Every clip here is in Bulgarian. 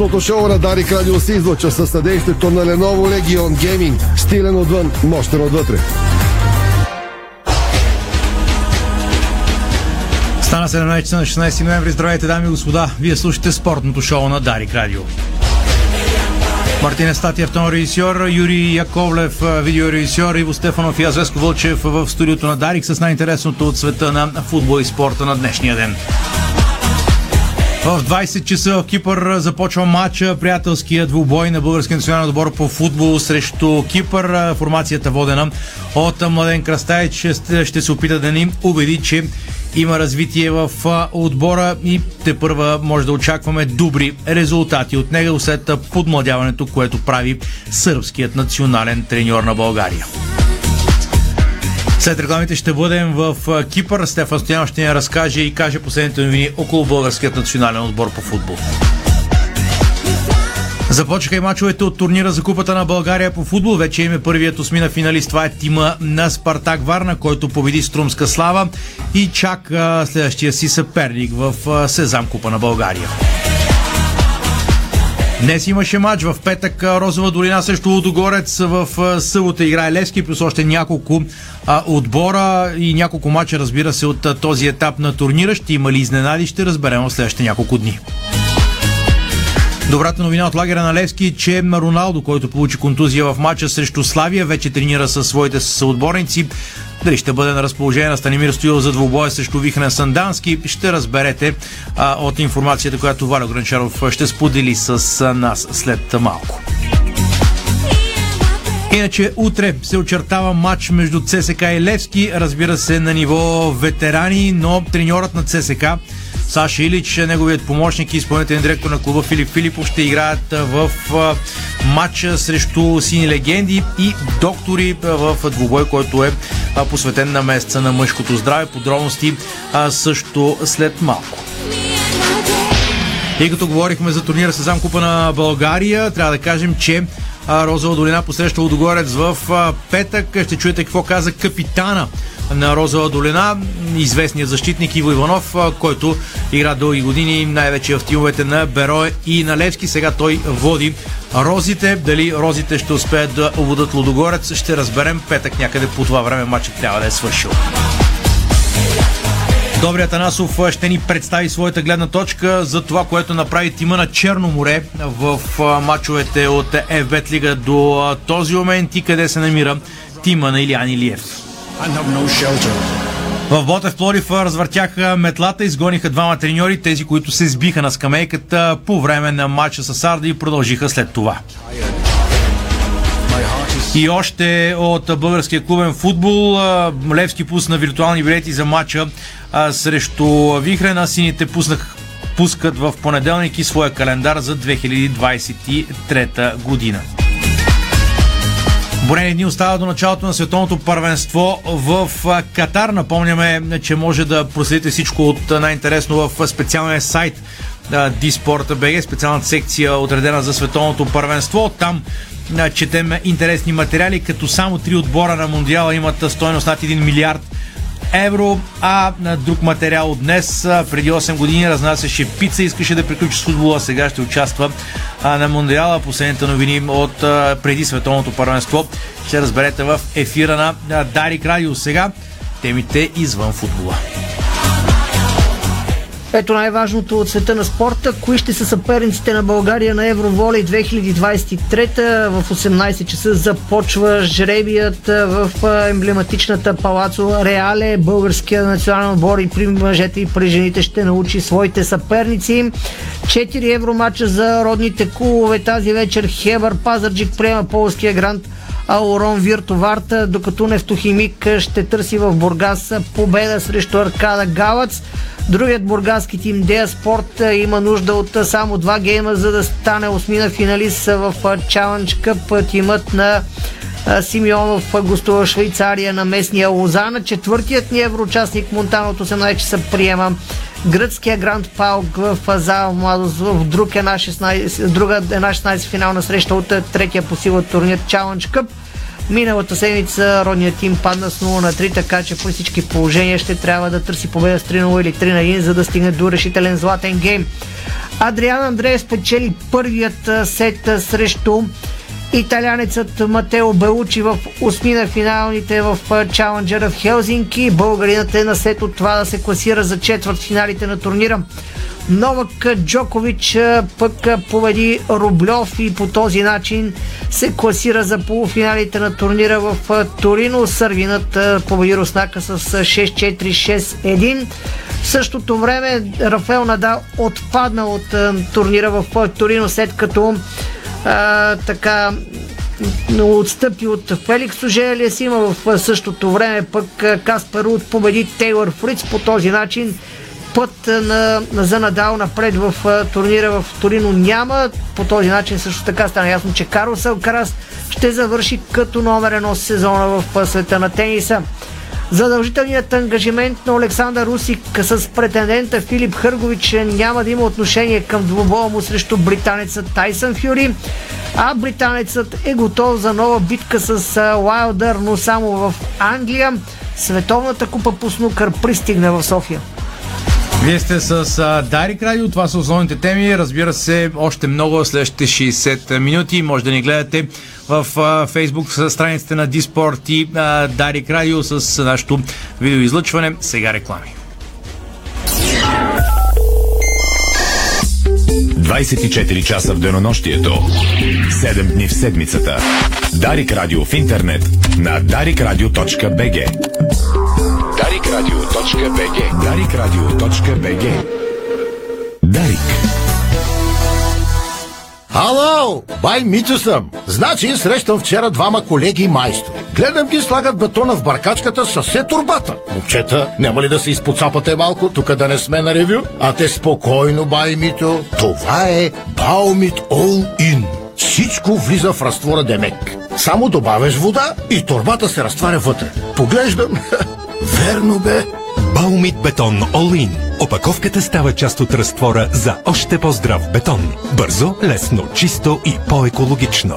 Спортното шоу на Дарик Радио се излъчва със съдействието на Lenovo Legion Gaming. Стилен отвън, мощен отвътре. Стана 17 часа на 16 ноември. Здравейте, дами и господа. Вие слушате спортното шоу на Дарик Радио. Мартин Естатиев, тон режисьор, Юрий Яковлев, видеорежисьор, Иво Стефанов и Азвеско Вълчев в студиото на Дарик с най-интересното от света на футбол и спорта на днешния ден. В 20 часа в Кипър започва матча, приятелския двубой на българския национален отбор по футбол срещу Кипър. Формацията водена от Младен Крастайч ще, ще се опита да ни убеди, че има развитие в отбора и те първа може да очакваме добри резултати от него след подмладяването, което прави сърбският национален треньор на България. След рекламите ще бъдем в Кипър. Стефан Стоянов ще ни разкаже и каже последните новини около българският национален отбор по футбол. Започнаха и мачовете от турнира за Купата на България по футбол. Вече име първият осмина финалист. Това е тима на Спартак Варна, който победи Струмска слава и чака следващия си съперник в Сезам Купа на България. Днес имаше матч в петък Розова долина срещу Лудогорец в събота играе Левски, плюс още няколко а, отбора и няколко мача, разбира се, от този етап на турнира. Ще има ли изненади, ще разберем в следващите няколко дни. Добрата новина от лагера на Левски, че Роналдо, който получи контузия в матча срещу Славия, вече тренира със своите съотборници. Дали ще бъде на разположение на Станимир Стоил за двубоя срещу Вихрен Сандански, ще разберете а, от информацията, която Валя Гранчаров ще сподели с нас след малко. Иначе утре се очертава матч между ЦСК и Левски, разбира се на ниво ветерани, но треньорът на ЦСК Саша Илич, неговият помощник и изпълнителен директор на клуба Филип Филипов ще играят в матча срещу сини легенди и доктори в двубой, който е посветен на месеца на мъжкото здраве. Подробности също след малко. И като говорихме за турнира Сезам Купа на България, трябва да кажем, че Розова долина посреща Лудогорец в петък. Ще чуете какво каза капитана на Розова долина, известният защитник Иво Иванов, който игра дълги години най-вече в тимовете на Берое и на Левски. Сега той води Розите. Дали Розите ще успеят да обудат Лудогорец, ще разберем петък някъде по това време матчът трябва да е свършил. Добрият Танасов ще ни представи своята гледна точка за това, което направи тима на Черно море в матчовете от ФБТ Лига до този момент и къде се намира тима на Илиан Илиев. В Ботев Плорив развъртяха метлата, изгониха двама треньори, тези, които се сбиха на скамейката по време на матча с Арда и продължиха след това. И още от българския клубен футбол Левски пусна виртуални билети за матча срещу Вихрена. Сините пуснах пускат в понеделник и своя календар за 2023 година. Борени дни остава до началото на световното първенство в Катар. Напомняме, че може да проследите всичко от най-интересно в специалния сайт Диспорта.bg, специалната секция отредена за световното първенство. Там четем интересни материали, като само три отбора на Мондиала имат стойност над 1 милиард евро, а на друг материал от днес, преди 8 години разнасяше пица, искаше да приключи с футбола, сега ще участва на Мондиала. Последните новини от преди световното първенство ще разберете в ефира на Дарик Радио. Сега темите извън футбола. Ето най-важното от света на спорта. Кои ще са съперниците на България на Евроволей 2023 в 18 часа започва жребият в емблематичната палацо Реале. Българския национален отбор и при мъжете и при жените ще научи своите съперници. 4 евромача за родните клубове тази вечер. Хебър Пазарджик приема полския грант Аурон Виртоварта, докато Нефтохимик ще търси в Бургас победа срещу Аркада Галац. Другият бургаски тим Дея Спорт има нужда от само два гейма, за да стане осмина финалист в Чалендж Къп. Тимът на Симеонов гостува Швейцария на местния Лозана. Четвъртият ни евроучастник Монтана от 18 часа приема гръцкия Гранд Паук в зала Младост в друг една 16, друга една 16 финална среща от третия по сила турнир Challenge Cup. Миналата седмица родният тим падна с 0 на 3, така че при всички положения ще трябва да търси победа с 3-0 или 3 на 1, за да стигне до решителен златен гейм. Адриан Андрея спечели първият сет срещу италянецът Матео Белучи в осмина финалните в Чаленджера в Хелзинки. Българинът е на сет от това да се класира за четвърт финалите на турнира. Новак Джокович пък победи Рублев и по този начин се класира за полуфиналите на турнира в Торино. Сървинът победи Руснака с 6-4-6-1. В същото време Рафел Надал отпадна от турнира в Торино, след като а, така отстъпи от Феликс Ожелия има в същото време пък Каспар Руд победи Тейлор Фриц по този начин път на за Надал напред в турнира в Торино няма. По този начин също така стана ясно, че Карлос Алкарас ще завърши като номер едно сезона в света на тениса. Задължителният ангажимент на Александър Русик с претендента Филип Хъргович няма да има отношение към двубоя му срещу британеца Тайсън Фюри, а британецът е готов за нова битка с Уайлдър, но само в Англия. Световната купа по снукър пристигна в София. Вие сте с Дарик Радио, това са основните теми. Разбира се, още много следващите 60 минути. Може да ни гледате в а, Facebook с страниците на Диспорт и Дарик Радио с нашото видеоизлъчване. Сега реклами. 24 часа в денонощието. 7 дни в седмицата. Дарик Радио в интернет на darikradio.bg darikradio.bg darikradio.bg Дарик Ало, бай Митю съм. Значи срещам вчера двама колеги майстори. Гледам ги слагат бетона в баркачката с все турбата. Момчета, няма ли да се изпоцапате малко, тук да не сме на ревю? А те спокойно, бай Митю. Това е Баумит All In. Всичко влиза в разтвора Демек. Само добавяш вода и турбата се разтваря вътре. Поглеждам. Верно бе. Баумит бетон In. Опаковката става част от разтвора за още по-здрав бетон. Бързо, лесно, чисто и по-екологично.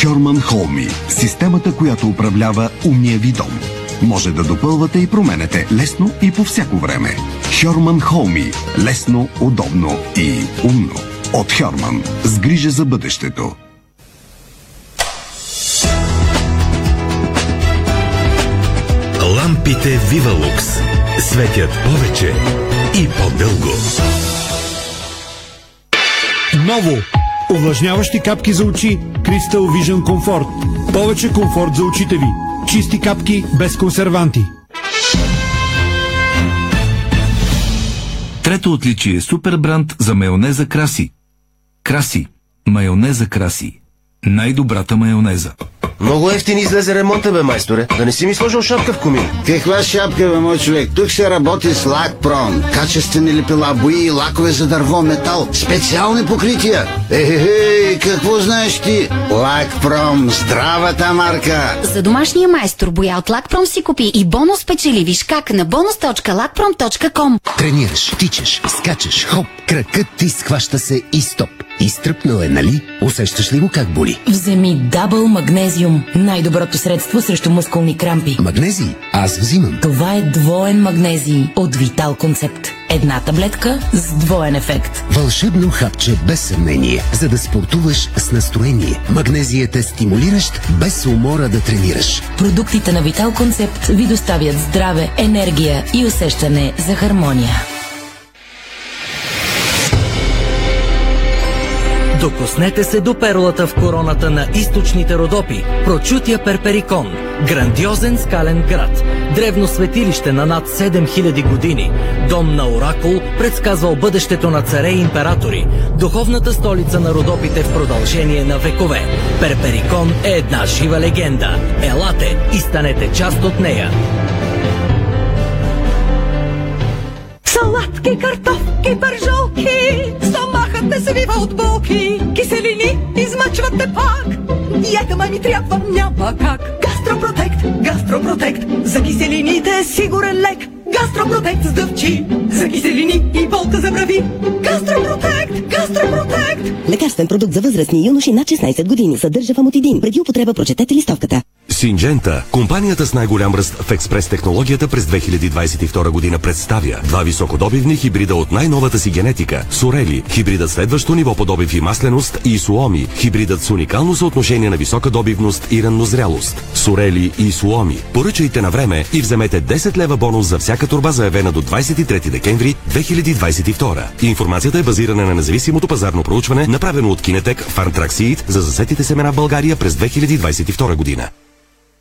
Хьорман Холми – системата, която управлява умния ви дом. Може да допълвате и променете лесно и по всяко време. Хьорман Холми – лесно, удобно и умно. От Хьорман – с грижа за бъдещето. Лампите Вивалукс светят повече и по-дълго. Ново! Увлажняващи капки за очи Crystal Vision Comfort. Повече комфорт за очите ви. Чисти капки без консерванти. Трето отличие – супер бранд за майонеза Краси. Краси. Майонеза Краси. Най-добрата майонеза. Много ефтин излезе ремонта, бе, майсторе. Да не си ми сложил шапка в комин. Каква шапка, бе, мой човек? Тук се работи с Лакпром. Качествени лепила, бои и лакове за дърво, метал. Специални покрития. Ехе, какво знаеш ти? Лакпром, здравата марка. За домашния майстор боя от Лакпром си купи и бонус печели. Виж как на bonus.lakprom.com Тренираш, тичаш, скачаш, хоп, кракът ти схваща се и стоп. Изтръпнал е, нали? Усещаш ли го как боли? Вземи Дабъл Магнезиум. Най-доброто средство срещу мускулни крампи. Магнезий? Аз взимам. Това е двоен магнезий от Витал Концепт. Една таблетка с двоен ефект. Вълшебно хапче без съмнение, за да спортуваш с настроение. Магнезият е стимулиращ, без умора да тренираш. Продуктите на Витал Концепт ви доставят здраве, енергия и усещане за хармония. Докоснете се до перлата в короната на източните Родопи, прочутия Перперикон, грандиозен скален град, древно светилище на над 7000 години, дом на Оракул, предсказвал бъдещето на царе и императори, духовната столица на Родопите в продължение на векове. Перперикон е една жива легенда. Елате и станете част от нея. Салатки, картофки, пържолки, стомахът те свива от болки, киселини измъчвате пак. Диета май ми трябва, няма как. Гастропротект, гастропротект, за киселините е сигурен лек. Гастропротект с дъвчи, за киселини и болка забрави. Гастропротект, гастропротект. Лекарствен продукт за възрастни юноши над 16 години. Съдържа фамотидин. Преди употреба прочетете листовката. Синджента, компанията с най-голям ръст в експрес технологията през 2022 година представя два високодобивни хибрида от най-новата си генетика. Сорели, хибридът следващо ниво по добив и масленост и Суоми, хибридът с уникално съотношение на висока добивност и раннозрялост. Сорели и Суоми. Поръчайте на време и вземете 10 лева бонус за всяка турба заявена до 23 декември 2022. Информацията е базирана на независимото пазарно проучване, направено от Кинетек Фарнтраксиит за засетите семена в България през 2022 година.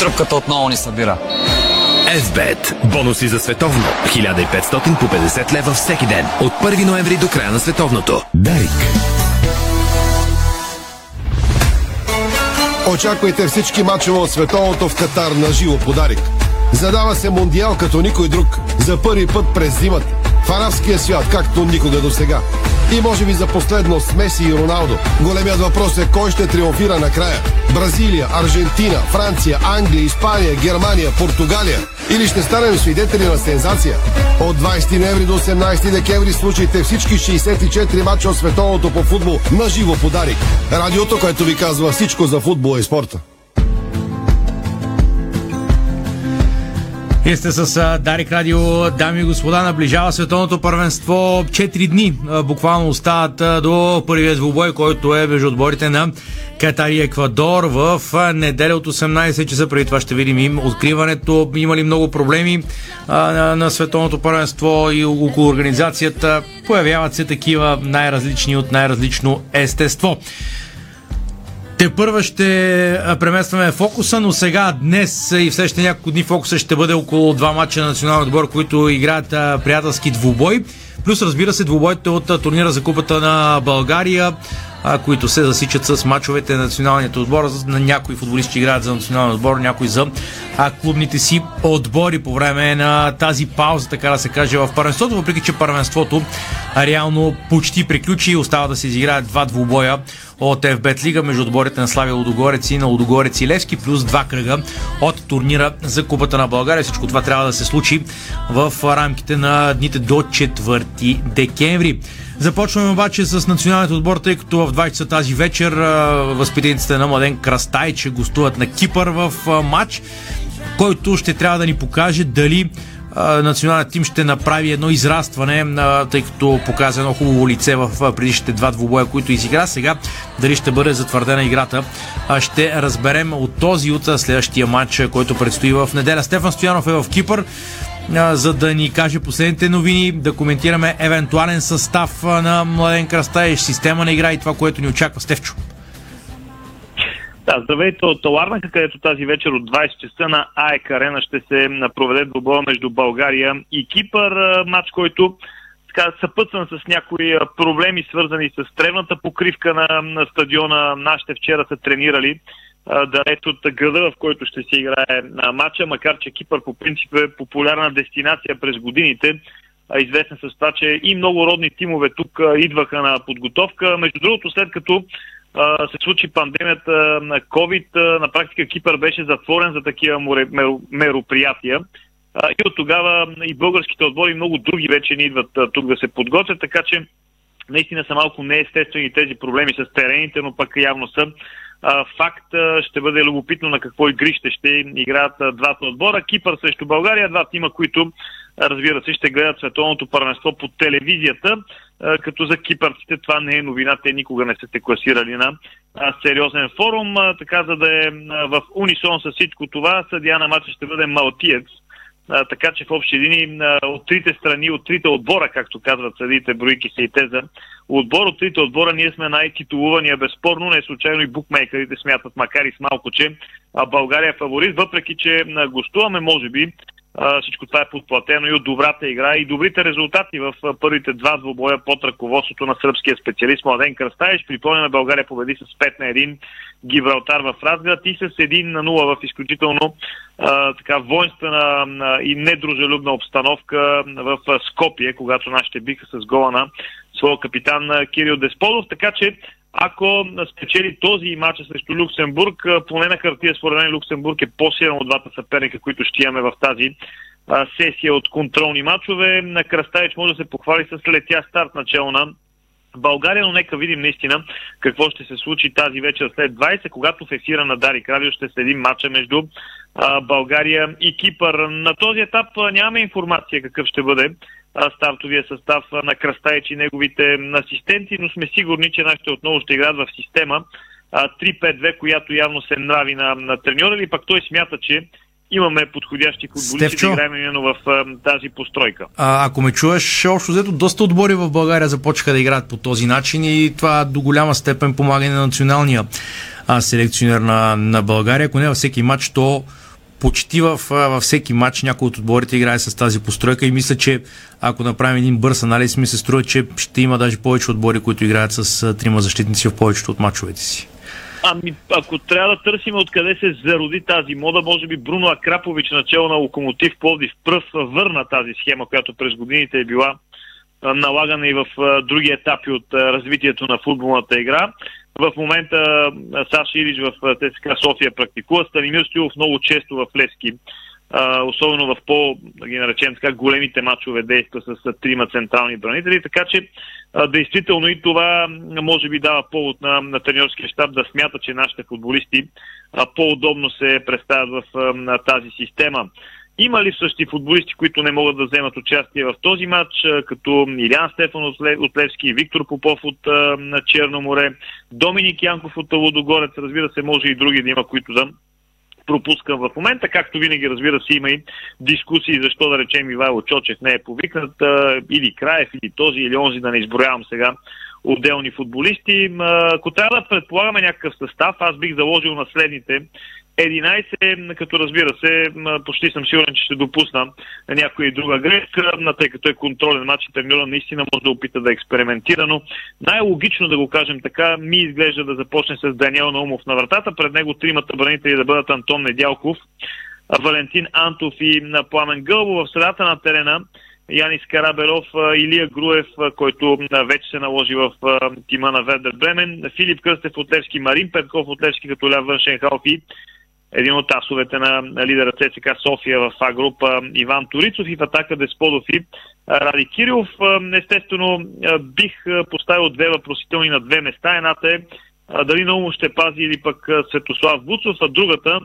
Тръпката отново ни събира. FBET. Бонуси за световно. 1500 по 50 лева всеки ден. От 1 ноември до края на световното. Дарик. Очаквайте всички мачове от световното в Катар на живо подарик. Задава се мондиал като никой друг. За първи път през зимата. В арабския свят, както никога до сега. И може би за последно с Меси и Роналдо. Големият въпрос е кой ще триумфира накрая. Бразилия, Аржентина, Франция, Англия, Испания, Германия, Португалия. Или ще станем свидетели на сензация. От 20 ноември до 18 декември случайте всички 64 мача от световното по футбол на живо подарик. Радиото, което ви казва всичко за футбол и спорта. Вие сте с Дарик Радио, дами и господа, наближава световното първенство. 4 дни буквално остават до първият двубой, който е между отборите на Катар и Еквадор в неделя от 18 часа. Преди това ще видим им откриването. Има ли много проблеми на, на световното първенство и около организацията? Появяват се такива най-различни от най-различно естество. Те първа ще преместваме фокуса, но сега, днес и в следващите няколко дни фокуса ще бъде около два мача на националния отбор, които играят приятелски двубой. Плюс разбира се двубойте от турнира за купата на България, които се засичат с мачовете на националният отбор. На някои футболисти играят за националния отбор, някои за клубните си отбори по време на тази пауза, така да се каже, в първенството, въпреки че първенството реално почти приключи и остава да се изиграят два двубоя от FBET Лига между отборите на Славия Лудогорец и на Лудогорец и Левски, плюс два кръга от турнира за Купата на България. Всичко това трябва да се случи в рамките на дните до 4 декември. Започваме обаче с националният отбор, тъй като в 20 часа тази вечер възпитаниците на Младен Крастайче гостуват на Кипър в матч, който ще трябва да ни покаже дали националният тим ще направи едно израстване, тъй като показа едно хубаво лице в предишните два двубоя, които изигра. Сега дали ще бъде затвърдена играта, ще разберем от този от следващия матч, който предстои в неделя. Стефан Стоянов е в Кипър за да ни каже последните новини, да коментираме евентуален състав на Младен Крастаеш, система на игра и това, което ни очаква. Стефчо. Да, здравейте от Ларнака, където тази вечер от 20 часа на АЕК Арена ще се проведе двобоя между България и Кипър. Матч, който така, съпътван с някои проблеми, свързани с тревната покривка на, на стадиона. Нашите вчера са тренирали далеч от града, в който ще се играе матча, макар че Кипър по принцип е популярна дестинация през годините, известна с това, че и много родни тимове тук идваха на подготовка. Между другото, след като се случи пандемията на COVID, на практика Кипър беше затворен за такива мероприятия. И от тогава и българските отбори, и много други вече не идват тук да се подготвят, така че наистина са малко неестествени тези проблеми с терените, но пък явно са факт. Ще бъде любопитно на какво игрище ще играят двата отбора. Кипър срещу България, два тима, които разбира се ще гледат световното първенство по телевизията, като за кипърците това не е новина, те никога не са те класирали на сериозен форум, така за да е в унисон с всичко това, съдия на матча ще бъде Малтиец, така че в общи линии от трите страни, от трите отбора, както казват съдите, броики се и те за отбор, от трите отбора ние сме най-титулувания, безспорно, не случайно и букмейкерите смятат, макар и с малко, че България е фаворит, въпреки че гостуваме, може би, Всичко това е подплатено и от добрата игра и добрите резултати в първите два двубоя под ръководството на сръбския специалист Младен Кръстаевич. Припомняме, България победи с 5 на 1 Гибралтар в Разград и с 1 на 0 в изключително а, така воинствена и недружелюбна обстановка в Скопие, когато нашите биха с гола на своя капитан Кирил Десподов. Така че ако спечели този матч срещу Люксембург, поне на хартия според мен Люксембург е по-силен от двата съперника, които ще имаме в тази а, сесия от контролни матчове. На Кръставич може да се похвали с летя старт начало на България, но нека видим наистина какво ще се случи тази вечер след 20, когато в ефира на Дарик Радио ще следим матча между а, България и Кипър. На този етап нямаме информация какъв ще бъде стартовия състав на Кръстайч и неговите асистенти, но сме сигурни, че нашите отново ще играят в система а, 3-5-2, която явно се нрави на, на треньора или пък той смята, че имаме подходящи футболисти да играем именно в а, тази постройка. А, ако ме чуеш, общо взето доста отбори в България започнаха да играят по този начин и това до голяма степен помага на националния а, селекционер на, на България. Ако не във всеки матч, то почти в, във всеки матч някой от отборите играе с тази постройка и мисля, че ако направим един бърз анализ, ми се струва, че ще има даже повече отбори, които играят с трима защитници в повечето от мачовете си. Ами, ако трябва да търсим откъде се зароди тази мода, може би Бруно Акрапович, начало на Локомотив Пловдив, пръв върна тази схема, която през годините е била налагана и в други етапи от развитието на футболната игра. В момента Саша Илич в ТСК София практикува, Станимир Стоилов много често в Левски а, особено в по, да ги наречем така, големите матчове действа с трима централни бранители, така че действително и това може би дава повод на, на тренерския щаб да смята, че нашите футболисти по-удобно се представят в а, тази система. Има ли същи футболисти, които не могат да вземат участие в този матч, като Илян Стефан от Лев- от Левски, Виктор Попов от на Черно море, Доминик Янков от Лудогорец, разбира се, може и други да има, които да пропускам в момента. Както винаги, разбира се, има и дискусии защо да речем Ивайло Чочев не е повикнат, или Краев, или този, или онзи, да не изброявам сега отделни футболисти. Ако трябва да предполагаме някакъв състав, аз бих заложил на следните 11, като разбира се, почти съм сигурен, че ще допусна някоя друга грешка, тъй като е контролен матч и треньора наистина може да опита да експериментира, но най-логично да го кажем така, ми изглежда да започне с Даниел Наумов на вратата, пред него тримата бранители да бъдат Антон Недялков, Валентин Антов и Пламен Гълбо в средата на терена. Янис Карабелов, а, Илия Груев, който вече се наложи в тима на Вердер Бремен, Филип Кръстев от Левски, Марин Петков от Левски като ляв външен халф един от асовете на лидера ЦСК София в А група Иван Турицов и в атака Десподов и Ради Кирилов. Естествено бих поставил две въпросителни на две места. Едната е дали Наумов ще пази или пък Светослав Буцов, а другата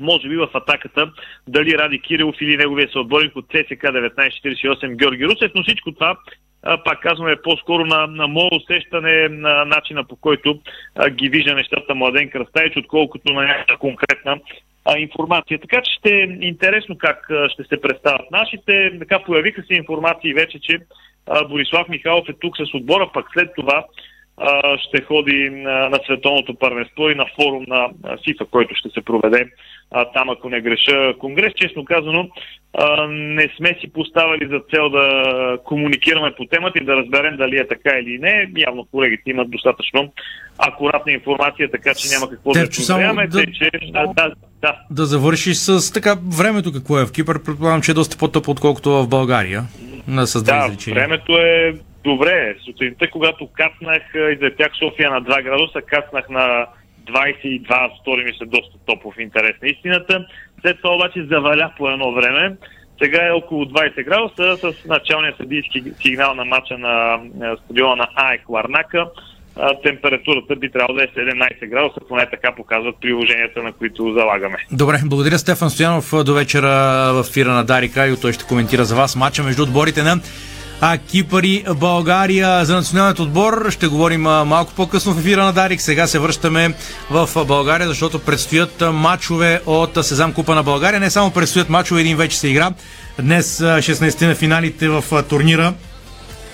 може би в атаката, дали Ради Кирилов или неговия съотборник от ЦСК 1948 Георги Русев, но всичко това пак казваме, по-скоро на, на мое усещане на начина по който а, ги вижда нещата Младен Кръстаич, отколкото на някаква конкретна а, информация. Така че ще е интересно как а, ще се представят нашите. Така появиха се информации вече, че а, Борислав Михайлов е тук с отбора, пък след това а, ще ходи на, на световното първенство и на форум на а, ФИФА, който ще се проведе а, там, ако не греша конгрес. Честно казано, а, не сме си поставили за цел да комуникираме по темата и да разберем дали е така или не. Явно колегите имат достатъчно акуратна информация, така че няма какво да Терчо, само проверяваме. да- че, да, да, да. Да завършиш с така времето какво е в Кипър, предполагам, че е доста по-тъпо, отколкото в България. На Да, изречения. времето е добре. Сутринта, когато кацнах, излетях София на 2 градуса, кацнах на 22, стори ми се доста топло в интерес на истината. След това обаче заваля по едно време. Сега е около 20 градуса с началния съдийски сигнал на мача на стадиона на АЕК Ларнака. Температурата би трябвало да е 17 градуса, поне така показват приложенията, на които залагаме. Добре, благодаря Стефан Стоянов. До вечера в ефира на Дарик Радио. Той ще коментира за вас матча между отборите на а Кипър и България за националният отбор. Ще говорим малко по-късно в ефира на Дарик. Сега се връщаме в България, защото предстоят а, матчове от Сезам Купа на България. Не само предстоят матчове, един вече се игра. Днес а, 16 на финалите в турнира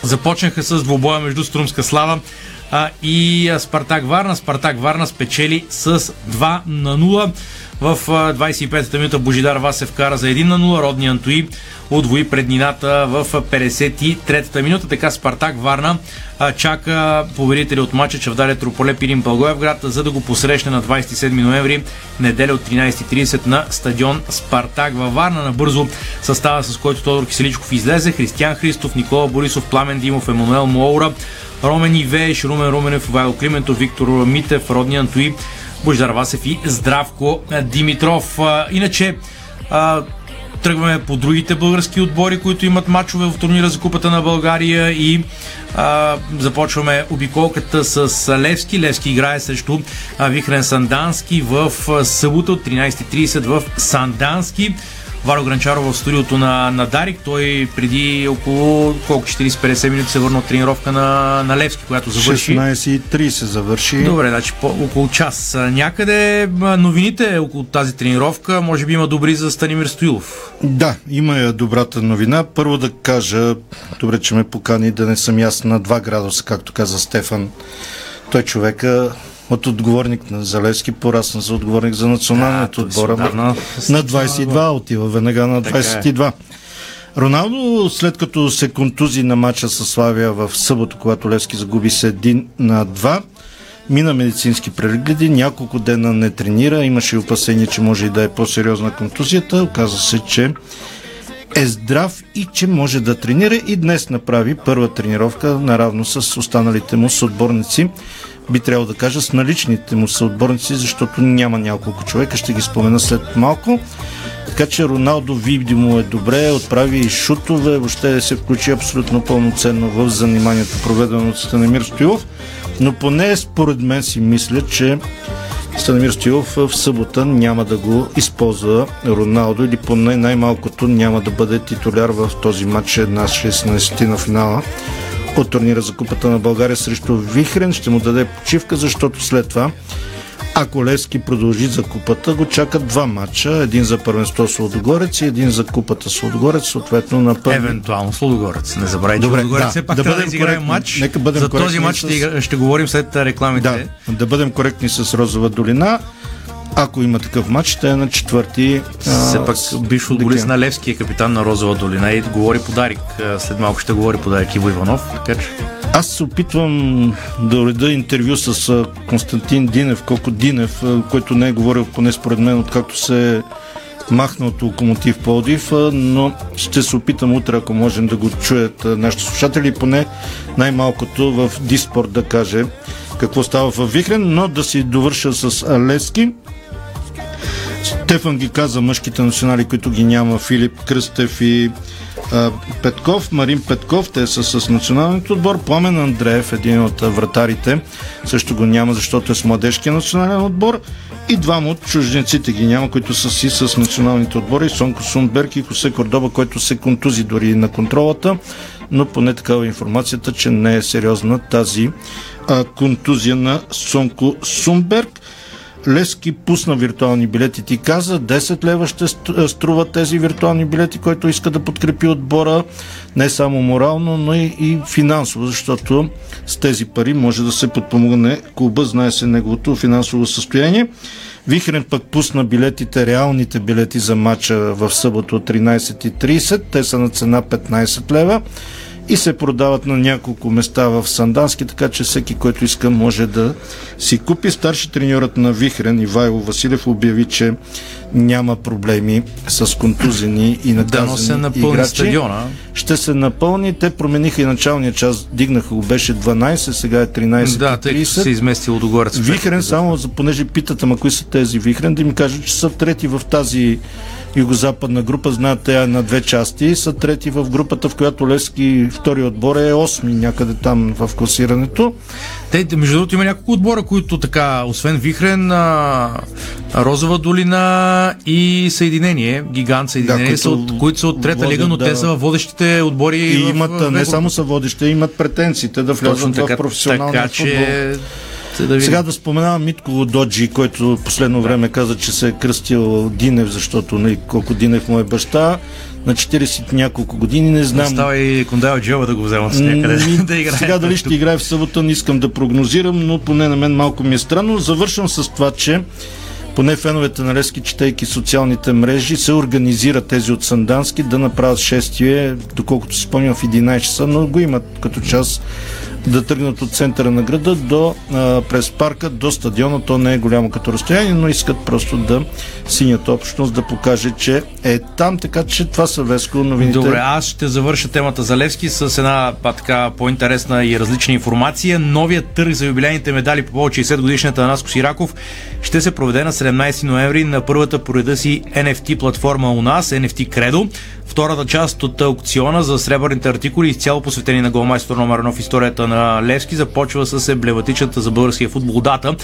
започнаха с двубоя между Струмска Слава а, и Спартак Варна. Спартак Варна спечели с 2 на 0. В а, 25-та минута Божидар Васев кара за 1 на 0. Родни Антои удвои преднината в 53-та минута. Така Спартак Варна чака победители от матча Чавдаре Трополе Пирин Благоевград, за да го посрещне на 27 ноември, неделя от 13.30 на стадион Спартак във Варна. Набързо състава, с който Тодор Киселичков излезе. Християн Христов, Никола Борисов, Пламен Димов, Емануел Моура, Ромен Ивееш, Румен Руменев, Вайло Климентов, Виктор Митев, Родни Антои, Бождар Васев и Здравко Димитров. Иначе тръгваме по другите български отбори, които имат матчове в турнира за Купата на България и а, започваме обиколката с Левски. Левски играе срещу Вихрен Сандански в събота от 13.30 в Сандански. Варо Гранчаров в студиото на, на Дарик. Той преди около колко 40-50 минути се върна от тренировка на, на Левски, която завърши. 16.30 завърши. Добре, значи по, около час. Някъде новините около тази тренировка, може би има добри за Станимир Стоилов. Да, има добрата новина. Първо да кажа, добре, че ме покани да не съм аз на 2 градуса, както каза Стефан. Той човека от отговорник на Залевски порасна за отговорник за националният Да, отбор. отдавна На 22 отива веднага на Така е. 22. Роналдо, след като се контузи на матча с Славия в събота, когато Левски загуби с 1 на 2, мина медицински прегледи, няколко дена не тренира, имаше и опасение, че може и да е по-сериозна контузията. Оказа се, че е здрав и че може да тренира и днес направи първа тренировка наравно с останалите му съотборници. Би трябвало да кажа с наличните му съотборници, защото няма няколко човека, ще ги спомена след малко. Така че Роналдо видимо е добре, отправи и шутове, въобще се включи абсолютно пълноценно в заниманието, проведено от Станемир Стоилов. Но поне според мен си мисля, че Станемир Стоилов в събота няма да го използва Роналдо или поне най-малкото няма да бъде титуляр в този матч една 16 на финала от турнира за Купата на България срещу Вихрен. Ще му даде почивка, защото след това ако Левски продължи за купата, го чакат два матча. Един за първенство с Лодогорец и един за купата с Лодогорец, съответно на първи. Евентуално с Лудогорец. Не забравяйте, Добре, Лудогорец да, все пак да трябва да изиграем коректни. матч. Нека бъдем За този матч с- ще говорим след рекламите. Да, да бъдем коректни с Розова долина. Ако има такъв матч, ще е на четвърти. Все пак бивш футболист на Левски е капитан на Розова долина и говори подарик. След малко ще говори подарик Иво Иванов. Така че Аз се опитвам да уреда интервю с Константин Динев, Коко Динев, който не е говорил поне според мен, откакто се махна от локомотив Плодив, но ще се опитам утре, ако можем да го чуят нашите слушатели, поне най-малкото в Диспорт да каже какво става в Вихрен, но да си довърша с Лески. Стефан ги каза мъжките национали, които ги няма, Филип Кръстев и а, Петков, Марин Петков, те са с националният отбор. Пламен Андреев, един от вратарите, също го няма, защото е с младежкия национален отбор. И двама от чужденците ги няма, които са си с националните отбори. Сонко Сунберг и Хосе Кордоба, който се контузи дори на контролата, но поне такава информацията, че не е сериозна тази а, контузия на Сонко Сунберг. Лески пусна виртуални билети. Ти каза, 10 лева ще ст- струват тези виртуални билети, който иска да подкрепи отбора не само морално, но и, и финансово, защото с тези пари може да се подпомогне клуба, знае се неговото финансово състояние. Вихрен пък пусна билетите, реалните билети за матча в събота от 13.30. Те са на цена 15 лева и се продават на няколко места в Сандански, така че всеки, който иска, може да си купи. Старши треньорът на Вихрен Ивайло Василев обяви, че няма проблеми с контузени и наказани Дано се напълни играчи. стадиона. Ще се напълни. Те промениха и началния час. Дигнаха го, беше 12, сега е 13. да, тъй като се измести Лудогорец. Вихрен, само понеже питат, ама кои са тези Вихрен, да им кажа, че са трети в тази югозападна група, знаят тя е на две части, са трети в групата, в която Левски втори отбор е 8 някъде там в класирането. Те, между другото, има няколко отбора, които така, освен Вихрен, а, Розова долина и Съединение, гигант Съединение, които са от, които са от трета водят, лига, но да. те са водещите отбори. И в- имат, в не Европа. само са водещи, имат претенциите да влязат така, в професионалния така, футбол. че- да видим. Сега да споменавам Митко Доджи, който последно време каза, че се е кръстил Динев, защото нали, колко Динев му е баща. На 40 и няколко години, не знам. Остава и Кондал Джева да го вземат с някъде да играе. Сега дали ще играе в събота, не искам да прогнозирам, но поне на мен малко ми е странно. Завършвам с това, че поне феновете на Левски, четейки социалните мрежи, се организират тези от Сандански да направят шествие, доколкото си спомням в 11 часа, но го имат като час да тръгнат от центъра на града до, а, през парка до стадиона. То не е голямо като разстояние, но искат просто да синята общност да покаже, че е там, така че това са Веско новините. Добре, аз ще завърша темата за Левски с една па, така по-интересна и различна информация. Новият търг за юбилейните медали по повод 60 годишната на Наско Сираков ще се проведе на 17 ноември на първата пореда си NFT платформа у нас, NFT Credo. Втората част от аукциона за сребърните артикули, изцяло посветени на голмайстор номер 1 в историята на Левски, започва с емблематичната за българския футбол дата,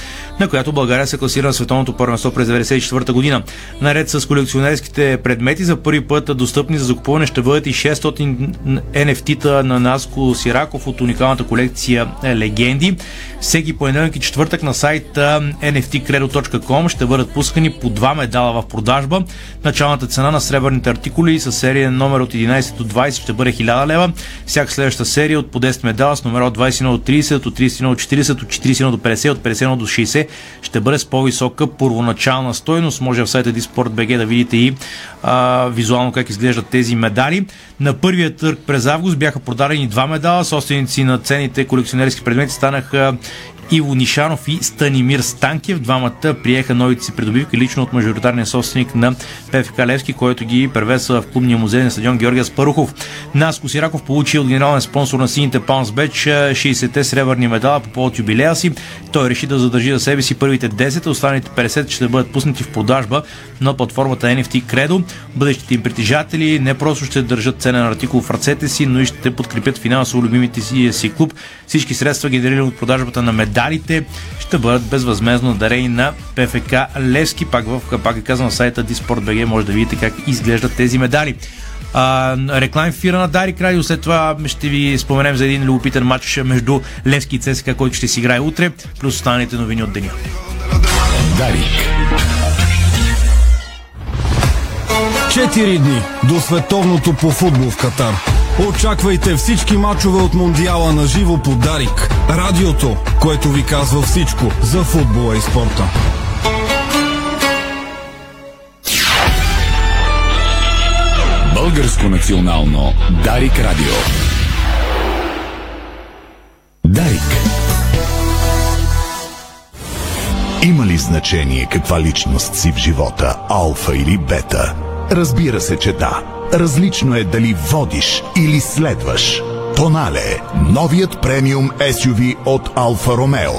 на която България се класира на световното първенство през 1994 година. Наред с колекционерските предмети, за първи път достъпни за закупуване ще бъдат и 600 NFT-та на Наско Сираков от уникалната колекция Легенди. Всеки понеделник и четвъртък на сайта nftcredo.com ще бъдат пускани по два медала в продажба. Началната цена на сребърните артикули с серия номер от 11 до 20 ще бъде 1000 лева. Всяка следваща серия от по 10 медала с номера от 21 до 30, от 31 до 40, от 41 до 50, от 51 до 60 ще бъде с по-висока първоначална стойност. Може в сайта Disport.bg да видите и а, визуално как изглеждат тези медали. На първия търг през август бяха продадени два медала. Собственици на ценните колекционерски предмети станаха Иво Нишанов и Станимир Станкев. Двамата приеха новите си придобивки лично от мажоритарния собственик на ПФК Левски, който ги превеса в клубния музей на стадион Георгия Спарухов. Наско Сираков получи от генерален спонсор на сините Паунсбеч 60-те сребърни медала по повод юбилея си. Той реши да задържи за себе си първите 10, останалите 50 ще бъдат пуснати в продажба на платформата NFT Credo. Бъдещите им притежатели не просто ще държат ценен артикул в ръцете си, но и ще подкрепят финансово любимите си, клуб. Всички средства, генерирани от продажбата на медалите, ще бъдат безвъзмезно дарени на ПФК Левски. Пак, в, пак ви казвам, на сайта Disport.bg може да видите как изглеждат тези медали. А, реклам фира на Дарик Радио. След това ще ви споменем за един любопитен матч между Левски и ЦСКА, който ще си играе утре, плюс останалите новини от деня. Дарик. Четири дни до световното по футбол в Катар. Очаквайте всички мачове от Мондиала на живо по Дарик. Радиото, което ви казва всичко за футбола и спорта. Българско национално Дарик Радио. Дарик. Има ли значение каква личност си в живота, алфа или бета? Разбира се, че да. Различно е дали водиш или следваш. Тонале – новият премиум SUV от Алфа Ромео.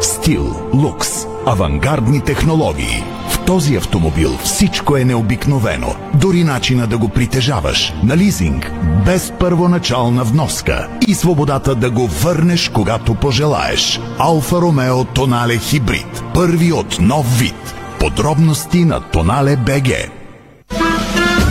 Стил, лукс, авангардни технологии. В този автомобил всичко е необикновено. Дори начина да го притежаваш. На лизинг, без първоначална вноска. И свободата да го върнеш, когато пожелаеш. Алфа Ромео Тонале Хибрид. Първи от нов вид. Подробности на Тонале БГ.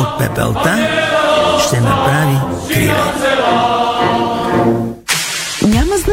От пепелта ще направи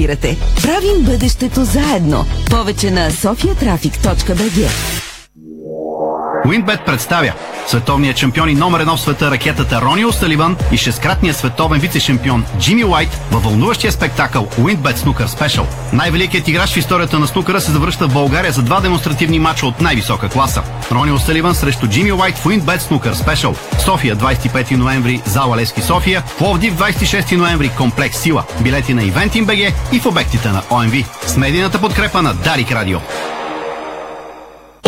избирате. Правим бъдещето заедно. Повече на sofiatraffic.bg Уинбет представя световният шампион и номер едно в света ракетата Рони Осталиван и шесткратният световен вице-шампион Джимми Уайт във вълнуващия спектакъл Уинбет Снукър Спешъл. Най-великият играч в историята на снукъра се завръща в България за два демонстративни мача от най-висока класа. Рони Осталиван срещу Джимми Уайт в Уинбет Снукър Спешъл. София 25 ноември, зала Лески София, Пловдив 26 ноември, комплекс Сила. Билети на Ивентин БГ и в обектите на ОМВ. С медийната подкрепа на Дарик Радио.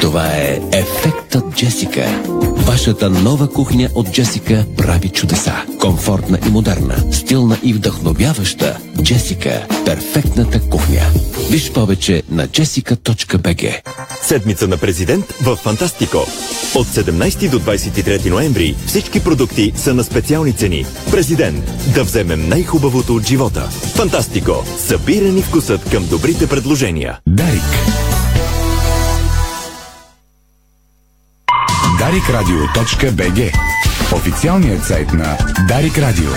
Това е Ефектът Джесика. Вашата нова кухня от Джесика прави чудеса. Комфортна и модерна, стилна и вдъхновяваща. Джесика – перфектната кухня. Виж повече на jessica.bg Седмица на президент в Фантастико. От 17 до 23 ноември всички продукти са на специални цени. Президент, да вземем най-хубавото от живота. Фантастико. Събирани вкусът към добрите предложения. Дарик. Дарикраdiо.бг Официалният сайт на Дарик Радио.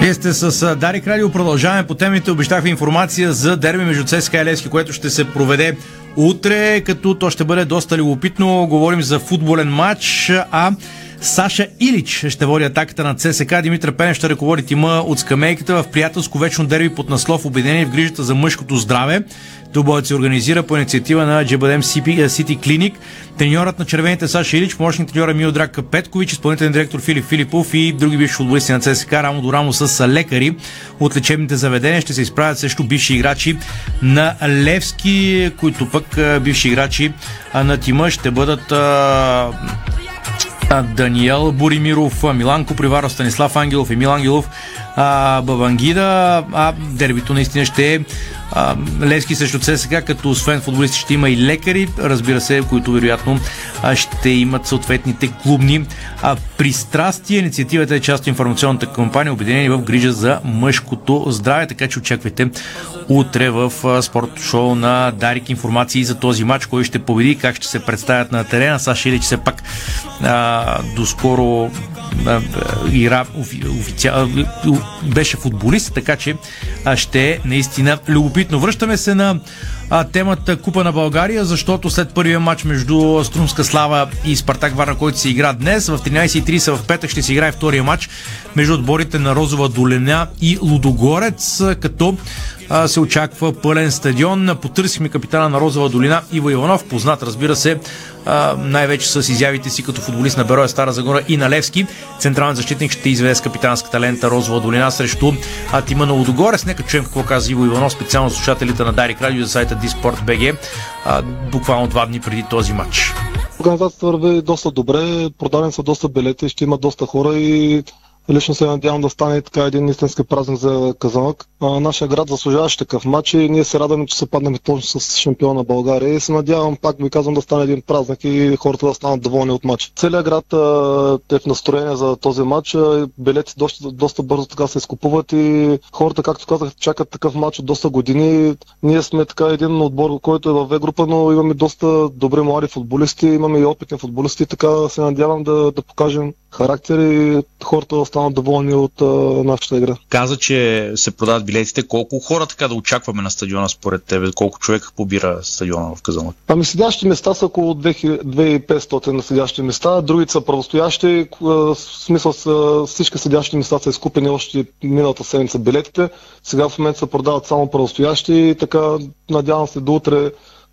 Вие сте с Дарик Радио. Продължаваме по темите. Обещах ви информация за дерби между ЦСКА и Левски, което ще се проведе утре, като то ще бъде доста любопитно. Говорим за футболен матч, а Саша Илич ще води атаката на ЦСК. Димитър Пенев ще ръководи тима от скамейката в приятелско вечно дерби под наслов Обединение в грижата за мъжкото здраве. Дубоят се организира по инициатива на Джебадем Сити Клиник. Треньорът на червените Саша Илич, помощник треньора Милдрак Петкович, изпълнителен директор Филип Филипов и други бивши футболисти на ЦСК рамо до рамо с лекари от лечебните заведения ще се изправят срещу бивши играчи на Левски, които пък бивши играчи на тима ще бъдат Даниел Боримиров, Милан Куприваров, Станислав Ангелов, Емил Ангелов, а, Бавангида. А дербито наистина ще е Левски срещу ЦСКА, като освен футболисти ще има и лекари, разбира се, които вероятно ще имат съответните клубни пристрастия. Инициативата е част от информационната кампания, обединени в грижа за мъжкото здраве, така че очаквайте утре в спорт шоу на Дарик информации за този матч, кой ще победи, как ще се представят на терена. Саша Илич все пак а, доскоро а, ира, офи, официал, беше футболист, така че ще е наистина любопитно. Връщаме се на а, темата Купа на България, защото след първия матч между Струмска Слава и Спартак Варна, който се игра днес, в 13.30 в петък ще се играе втория матч между отборите на Розова Долина и Лудогорец, като а, се очаква пълен стадион. Потърсихме капитана на Розова долина Иво Иванов, познат разбира се а, най-вече с изявите си като футболист на Бероя Стара Загора и на Левски. Централен защитник ще изведе с капитанската лента Розова долина срещу а, тима на Лудогорец. Нека чуем какво каза Иво Иванов, специално слушателите на Дарик Радио за сайта Диспорт БГ, буквално два дни преди този матч. Организацията върви доста добре, продадени са доста билети, ще има доста хора и Лично се надявам да стане така един истински празник за Казанък. А, нашия град заслужаваше такъв матч и ние се радваме, че се паднем точно с шампиона на България и се надявам, пак ви казвам, да стане един празник и хората да станат доволни от матч. Целият град а, е в настроение за този матч. Билети доста, доста бързо така се изкупуват и хората, както казах, чакат такъв матч от доста години. Ние сме така един отбор, който е в В група, но имаме доста добри млади футболисти, имаме и опитни футболисти, така се надявам да, да покажем характер и хората да станат доволни от а, нашата игра. Каза, че се продават билетите. Колко хора така да очакваме на стадиона според тебе? Колко човека побира стадиона в Казанлък? Ами седящи места са около 2500 на седящи места, другите са правостоящи. В смисъл са, всички седящи места са изкупени още миналата седмица билетите. Сега в момента се продават само правостоящи и така надявам се до утре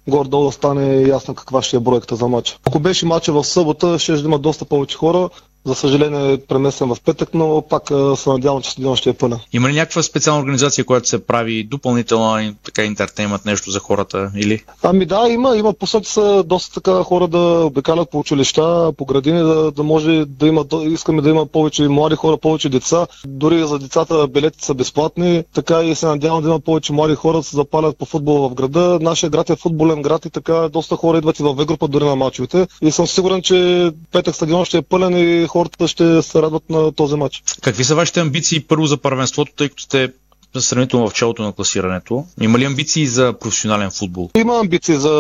горе-долу да стане ясно каква ще е бройката за матча. Ако беше матча в събота, ще има доста повече хора. За съжаление е преместен в петък, но пак се надявам, че стадион ще е пълен. Има ли някаква специална организация, която се прави допълнително така интертеймент нещо за хората? Или? Ами да, има. има посоки са доста така хора да обикалят по училища, по градини, да, да може да има, искаме да има повече млади хора, повече деца. Дори за децата билетите са безплатни, така и се надявам да има повече млади хора да се запалят по футбол в града. Нашия град е футболен град и така доста хора идват и в В група дори на мачовете. И съм сигурен, че петък стадион ще е пълен и хората ще се радват на този матч. Какви са вашите амбиции първо за първенството, тъй като сте сравнително в челото на класирането. Има ли амбиции за професионален футбол? Има амбиции за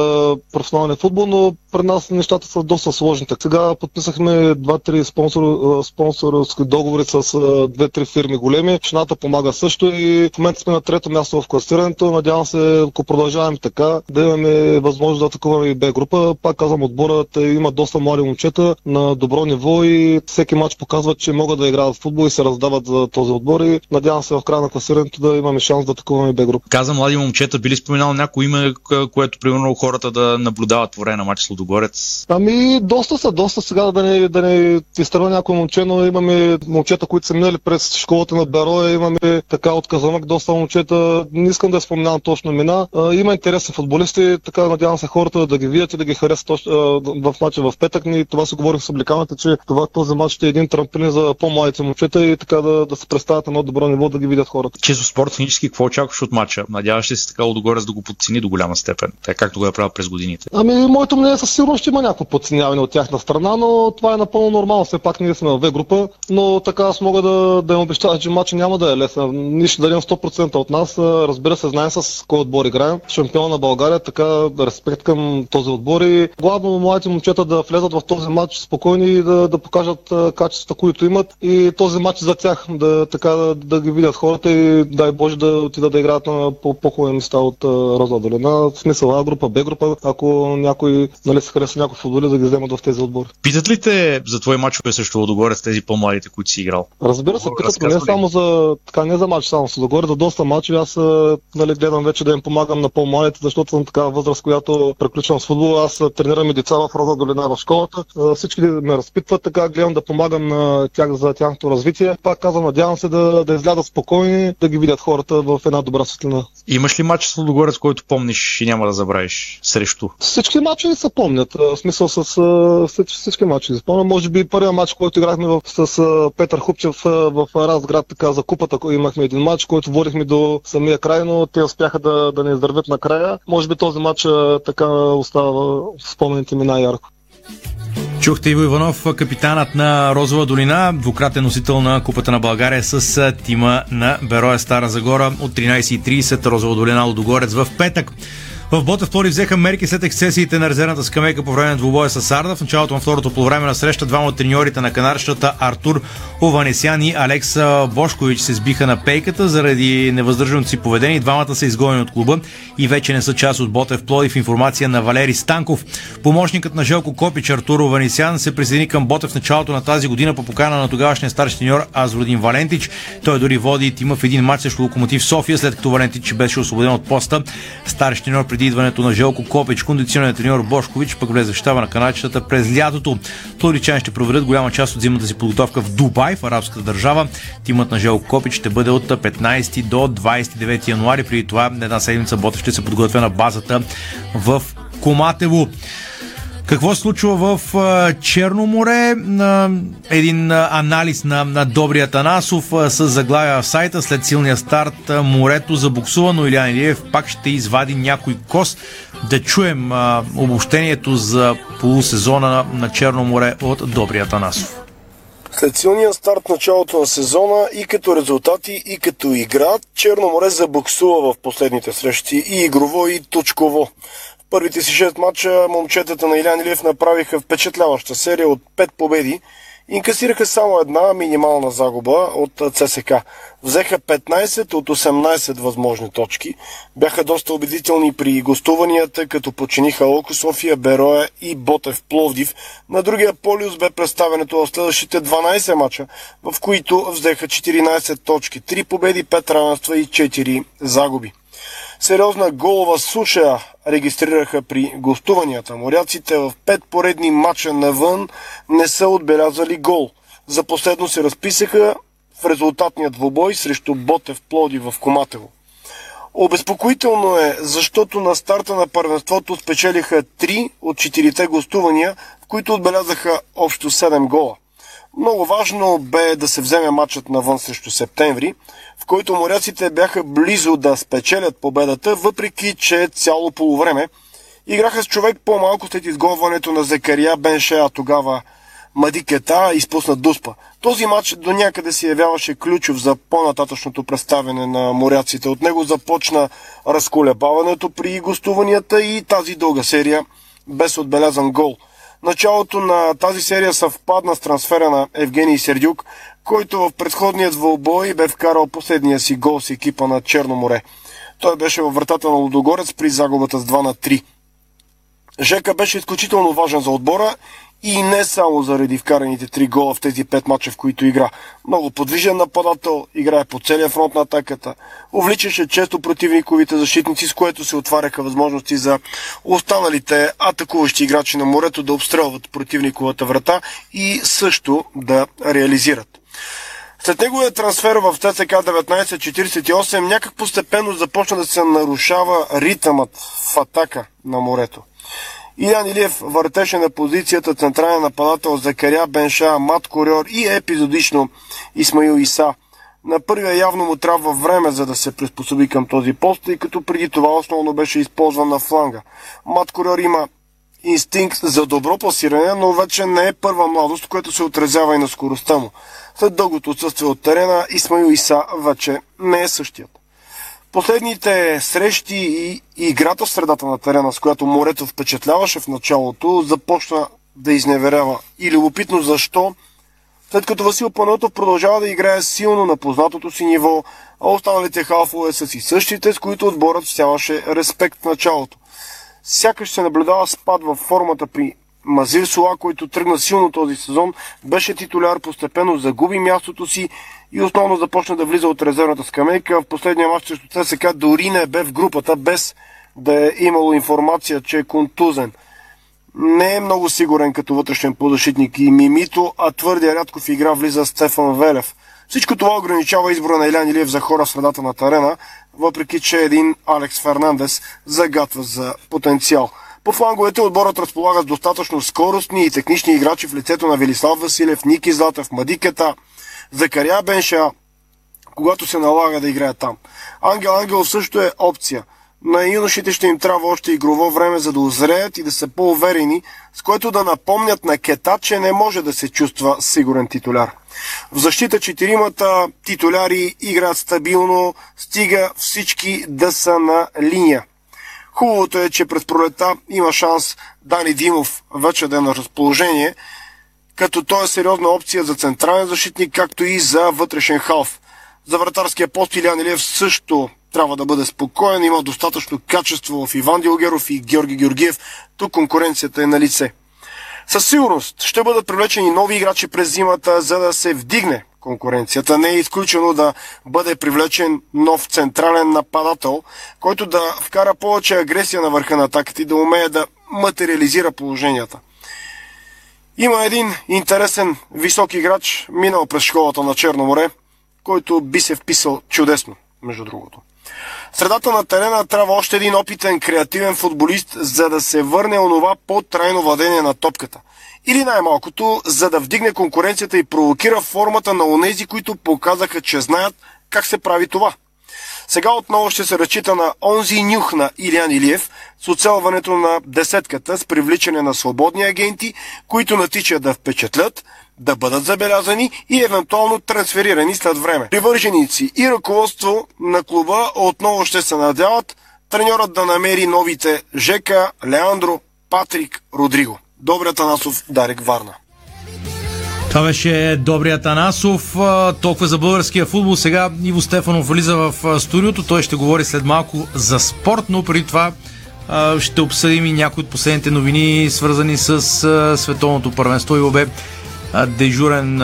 професионален футбол, но при нас нещата са доста сложни. Сега подписахме 2-3 спонсор, спонсорски договори с 2-3 фирми големи. Общината помага също и в момента сме на трето място в класирането. Надявам се, ако продължаваме така, да имаме възможност да атакуваме и Б група. Пак казвам, отборът има доста млади момчета на добро ниво и всеки матч показва, че могат да играят в футбол и се раздават за този отбор и надявам се в края на класирането да имаме шанс да атакуваме Б група. Каза млади момчета, били споменал някой име, което примерно хората да наблюдават по време на матч с Лудогорец? Ами, доста са, доста сега да не, да не изтърва някой момче, но имаме момчета, които са минали през школата на Бероя, имаме така от Казанък доста момчета. Не искам да спомнявам точно имена. Има интересни футболисти, така надявам се хората да ги видят и да ги харесат точно, в матча в петък. Ни това се говорих с обликаната, че това този матч ще е един трамплин за по-младите момчета и така да, да се представят на едно добро ниво, да ги видят хората. Често спорт технически, какво очакваш от матча? Надяваш ли се така Лудогорец да го подцени до голяма степен, така както го е правил през годините? Ами, моето мнение със сигурност ще има някакво подценяване от тяхна страна, но това е напълно нормално. Все пак ние сме в В група, но така аз мога да, да им обещая, че матчът няма да е лесен. Ние ще дадем 100% от нас. Разбира се, знаем с кой отбор играем. Шампион на България, така респект към този отбор и главно младите момчета да влезат в този матч спокойни и да, да покажат качествата, които имат и този матч за тях, да, така, да, да ги видят хората и дай Боже да отидат да играят на по- по-хубави места от Роза долина. В смисъл А група, Б група, ако някой нали, се хареса някой футболист да ги вземат в тези отбори. Питат ли те за твои мачове срещу Лудогорец тези по-младите, които си играл? Разбира се, питат не само за, така, не за матч само с Лудогорец, за доста мачове. Аз нали, гледам вече да им помагам на по-младите, защото съм такава възраст, която приключвам с футбол. Аз тренирам и деца в Роза долина в школата. Всички ме разпитват, така гледам да помагам на тях за тяхното развитие. Пак казвам, надявам се да, да излядат спокойни, да ги видят хората в една добра светлина. Имаш ли матч с Лудогорец, който помниш и няма да забравиш срещу? Всички матчи се помнят. В смисъл с всички, матчи се помнят. Може би първият матч, който играхме в, с Петър Хупчев в Разград, така за купата, имахме един матч, който водихме до самия край, но те успяха да, да не издървят накрая. Може би този матч така остава в спомените ми най-ярко. Чухте Иво Иванов, капитанът на Розова долина, двукратен носител на Купата на България с тима на Бероя Стара Загора от 13.30 Розова долина Лудогорец в петък. В Ботев Плоди взеха мерки след ексцесиите на резервната скамейка по време на двубоя с Сарда. В началото на второто по време на среща двама от треньорите на канарщата Артур Ованесян и Алекса Бошкович се сбиха на пейката заради невъздържаното си поведение. Двамата са изгонени от клуба и вече не са част от Ботев Плодив. Информация на Валери Станков. Помощникът на Желко Копич Артур Ованесян се присъедини към Ботев в началото на тази година по покана на тогавашния старши треньор Азродин Валентич. Той дори води тима в един матч срещу Локомотив София, след като Валентич беше освободен от поста. Старши треньор преди идването на Желко Копич, кондиционният треньор Бошкович пък влезе в щаба на каначетата през лятото. Плодичани ще проведат голяма част от зимната си подготовка в Дубай, в арабската държава. Тимът на Желко Копич ще бъде от 15 до 29 януари. Преди това една седмица Бота ще се подготвя на базата в Коматево. Какво се случва в Черно море? Един анализ на, на Добрия Танасов с заглавия в сайта. След силния старт морето забуксува, но Илян Илиев пак ще извади някой кос. Да чуем обобщението за полусезона на Черно море от Добрия Танасов. След силния старт началото на сезона и като резултати, и като игра, Черно море забуксува в последните срещи и игрово, и точково. Първите си 6 мача момчетата на Илян Илиев направиха впечатляваща серия от 5 победи и инкасираха само една минимална загуба от ЦСК. Взеха 15 от 18 възможни точки. Бяха доста убедителни при гостуванията, като починиха Локо София, Бероя и Ботев Пловдив. На другия полюс бе представенето в следващите 12 мача, в които взеха 14 точки, 3 победи, 5 равенства и 4 загуби. Сериозна голова суша регистрираха при гостуванията. Моряците в пет поредни матча навън не са отбелязали гол. За последно се разписаха в резултатния двубой срещу Ботев Плоди в Коматево. Обезпокоително е, защото на старта на първенството спечелиха 3 от 4 гостувания, в които отбелязаха общо 7 гола. Много важно бе да се вземе матчът навън срещу септември, в който моряците бяха близо да спечелят победата, въпреки че цяло полувреме играха с човек по-малко след изгонването на Зекария Бенше, а тогава Мадикета изпусна Дуспа. Този матч до някъде се явяваше ключов за по-нататъчното представяне на моряците. От него започна разколебаването при гостуванията и тази дълга серия без отбелязан гол – Началото на тази серия съвпадна с трансфера на Евгений Сердюк, който в предходният двълбой бе вкарал последния си гол с екипа на Черно море. Той беше във вратата на Лудогорец при загубата с 2 на 3. Жека беше изключително важен за отбора и не само заради вкараните три гола в тези пет мача, в които игра. Много подвижен нападател, играе по целия фронт на атаката, увличаше често противниковите защитници, с което се отваряха възможности за останалите атакуващи играчи на морето да обстрелват противниковата врата и също да реализират. След неговия трансфер в ЦСК 1948 някак постепенно започна да се нарушава ритъмът в атака на морето. Илян Илиев въртеше на позицията централен нападател Закаря Бенша, Мат Корьор и епизодично Исмаил Иса. На първия явно му трябва време, за да се приспособи към този пост, тъй като преди това основно беше използван на фланга. Мат Корьор има инстинкт за добро пласиране, но вече не е първа младост, което се отразява и на скоростта му. След дългото отсъствие от терена, Исмаил Иса вече не е същият. Последните срещи и играта в средата на терена, с която морето впечатляваше в началото, започна да изневерява. И любопитно защо, след като Васил Панотов продължава да играе силно на познатото си ниво, а останалите халфове са си същите, с които отборът всяваше респект в началото. Сякаш се наблюдава спад във формата при Мазир Сула, който тръгна силно този сезон, беше титуляр, постепенно загуби мястото си и основно започна да влиза от резервната скамейка. В последния матч срещу ЦСК дори не бе в групата, без да е имало информация, че е контузен. Не е много сигурен като вътрешен подъщитник и Мимито, а твърдия рядко в игра влиза Стефан Велев. Всичко това ограничава избора на Илян Илиев за хора в средата на тарена, въпреки че един Алекс Фернандес загатва за потенциал. По фланговете отборът разполага с достатъчно скоростни и технични играчи в лицето на Велислав Василев, Ники Златев, Мадикета, Закаря Бенша, когато се налага да играе там. Ангел Ангел също е опция. На юношите ще им трябва още игрово време, за да озреят и да са по-уверени, с което да напомнят на Кета, че не може да се чувства сигурен титуляр. В защита четиримата титуляри играят стабилно, стига всички да са на линия. Хубавото е, че през пролета има шанс Дани Димов вече да е на разположение, като той е сериозна опция за централен защитник, както и за вътрешен халф. За вратарския пост Илян Илиев също трябва да бъде спокоен, има достатъчно качество в Иван Дилгеров и Георги Георгиев. Тук конкуренцията е на лице. Със сигурност ще бъдат привлечени нови играчи през зимата, за да се вдигне конкуренцията. Не е изключено да бъде привлечен нов централен нападател, който да вкара повече агресия на върха на атаката и да умее да материализира положенията. Има един интересен висок играч, минал през школата на Черно море, който би се вписал чудесно, между другото. Средата на терена трябва още един опитен, креативен футболист, за да се върне онова по-трайно владение на топката. Или най-малкото, за да вдигне конкуренцията и провокира формата на онези, които показаха, че знаят как се прави това. Сега отново ще се разчита на онзи нюх на Илян Илиев с оцелването на десетката с привличане на свободни агенти, които натичат да впечатлят, да бъдат забелязани и евентуално трансферирани след време. Привърженици и ръководство на клуба отново ще се надяват треньорът да намери новите Жека, Леандро, Патрик, Родриго. Добрият Танасов, Дарик Варна. Това беше Добрият Танасов. Толкова за българския футбол. Сега Иво Стефанов влиза в студиото. Той ще говори след малко за спорт, но преди това ще обсъдим и някои от последните новини, свързани с световното първенство. Иво бе дежурен